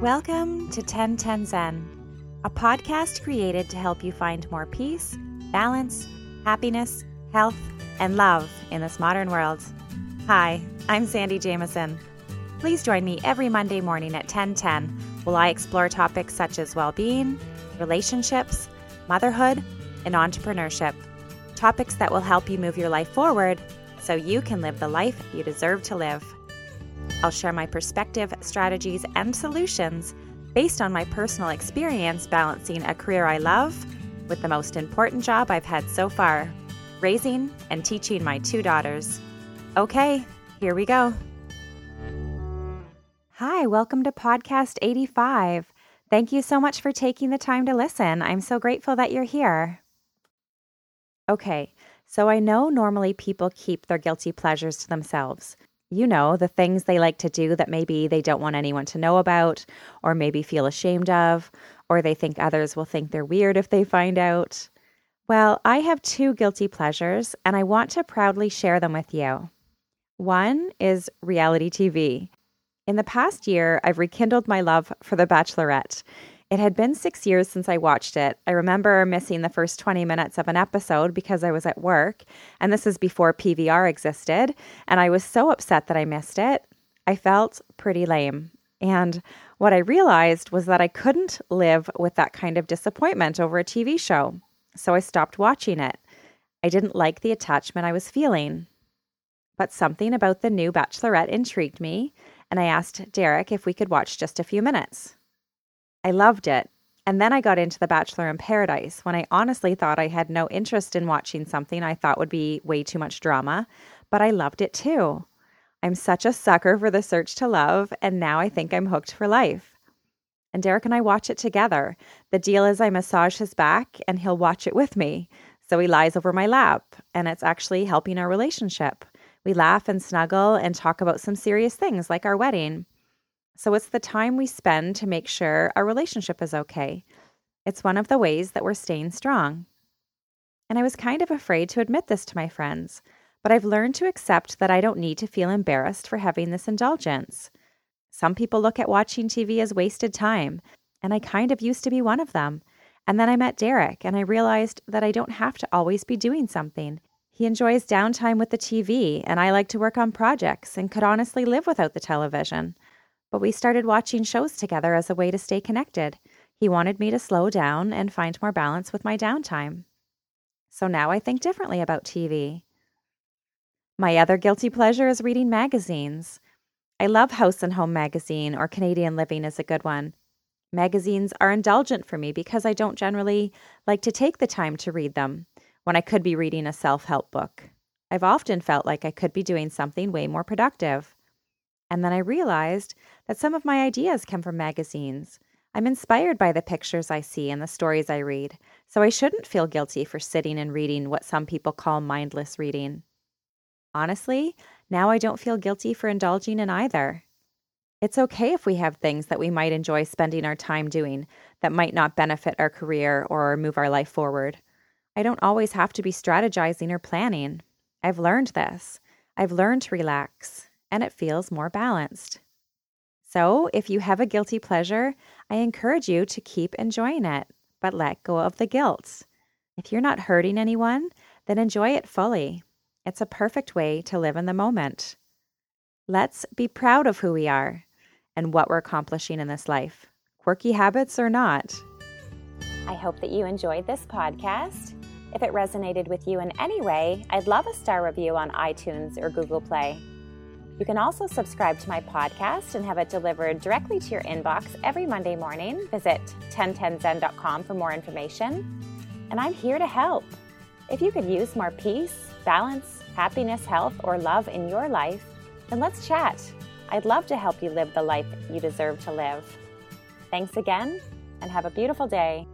Welcome to 1010 Zen, a podcast created to help you find more peace, balance, happiness, health, and love in this modern world. Hi, I'm Sandy Jameson. Please join me every Monday morning at 1010 while I explore topics such as well being, relationships, motherhood, and entrepreneurship. Topics that will help you move your life forward so you can live the life you deserve to live. I'll share my perspective, strategies, and solutions based on my personal experience balancing a career I love with the most important job I've had so far raising and teaching my two daughters. Okay, here we go. Hi, welcome to Podcast 85. Thank you so much for taking the time to listen. I'm so grateful that you're here. Okay, so I know normally people keep their guilty pleasures to themselves you know, the things they like to do that maybe they don't want anyone to know about, or maybe feel ashamed of, or they think others will think they're weird if they find out. Well, I have two guilty pleasures, and I want to proudly share them with you. One is reality TV. In the past year, I've rekindled my love for The Bachelorette. It had been six years since I watched it. I remember missing the first 20 minutes of an episode because I was at work, and this is before PVR existed, and I was so upset that I missed it. I felt pretty lame. And what I realized was that I couldn't live with that kind of disappointment over a TV show. So I stopped watching it. I didn't like the attachment I was feeling. But something about the new Bachelorette intrigued me, and I asked Derek if we could watch just a few minutes. I loved it. And then I got into The Bachelor in Paradise when I honestly thought I had no interest in watching something I thought would be way too much drama, but I loved it too. I'm such a sucker for the search to love, and now I think I'm hooked for life. And Derek and I watch it together. The deal is I massage his back and he'll watch it with me. So he lies over my lap, and it's actually helping our relationship. We laugh and snuggle and talk about some serious things like our wedding. So it's the time we spend to make sure our relationship is okay. It's one of the ways that we're staying strong. And I was kind of afraid to admit this to my friends, but I've learned to accept that I don't need to feel embarrassed for having this indulgence. Some people look at watching TV as wasted time, and I kind of used to be one of them. And then I met Derek, and I realized that I don't have to always be doing something. He enjoys downtime with the TV, and I like to work on projects and could honestly live without the television. But we started watching shows together as a way to stay connected. He wanted me to slow down and find more balance with my downtime. So now I think differently about TV. My other guilty pleasure is reading magazines. I love House and Home magazine, or Canadian Living is a good one. Magazines are indulgent for me because I don't generally like to take the time to read them when I could be reading a self help book. I've often felt like I could be doing something way more productive. And then I realized that some of my ideas come from magazines. I'm inspired by the pictures I see and the stories I read, so I shouldn't feel guilty for sitting and reading what some people call mindless reading. Honestly, now I don't feel guilty for indulging in either. It's okay if we have things that we might enjoy spending our time doing that might not benefit our career or move our life forward. I don't always have to be strategizing or planning. I've learned this. I've learned to relax, and it feels more balanced. So, if you have a guilty pleasure, I encourage you to keep enjoying it, but let go of the guilt. If you're not hurting anyone, then enjoy it fully. It's a perfect way to live in the moment. Let's be proud of who we are and what we're accomplishing in this life, quirky habits or not. I hope that you enjoyed this podcast. If it resonated with you in any way, I'd love a star review on iTunes or Google Play. You can also subscribe to my podcast and have it delivered directly to your inbox every Monday morning. Visit 1010zen.com for more information. And I'm here to help. If you could use more peace, balance, happiness, health, or love in your life, then let's chat. I'd love to help you live the life you deserve to live. Thanks again, and have a beautiful day.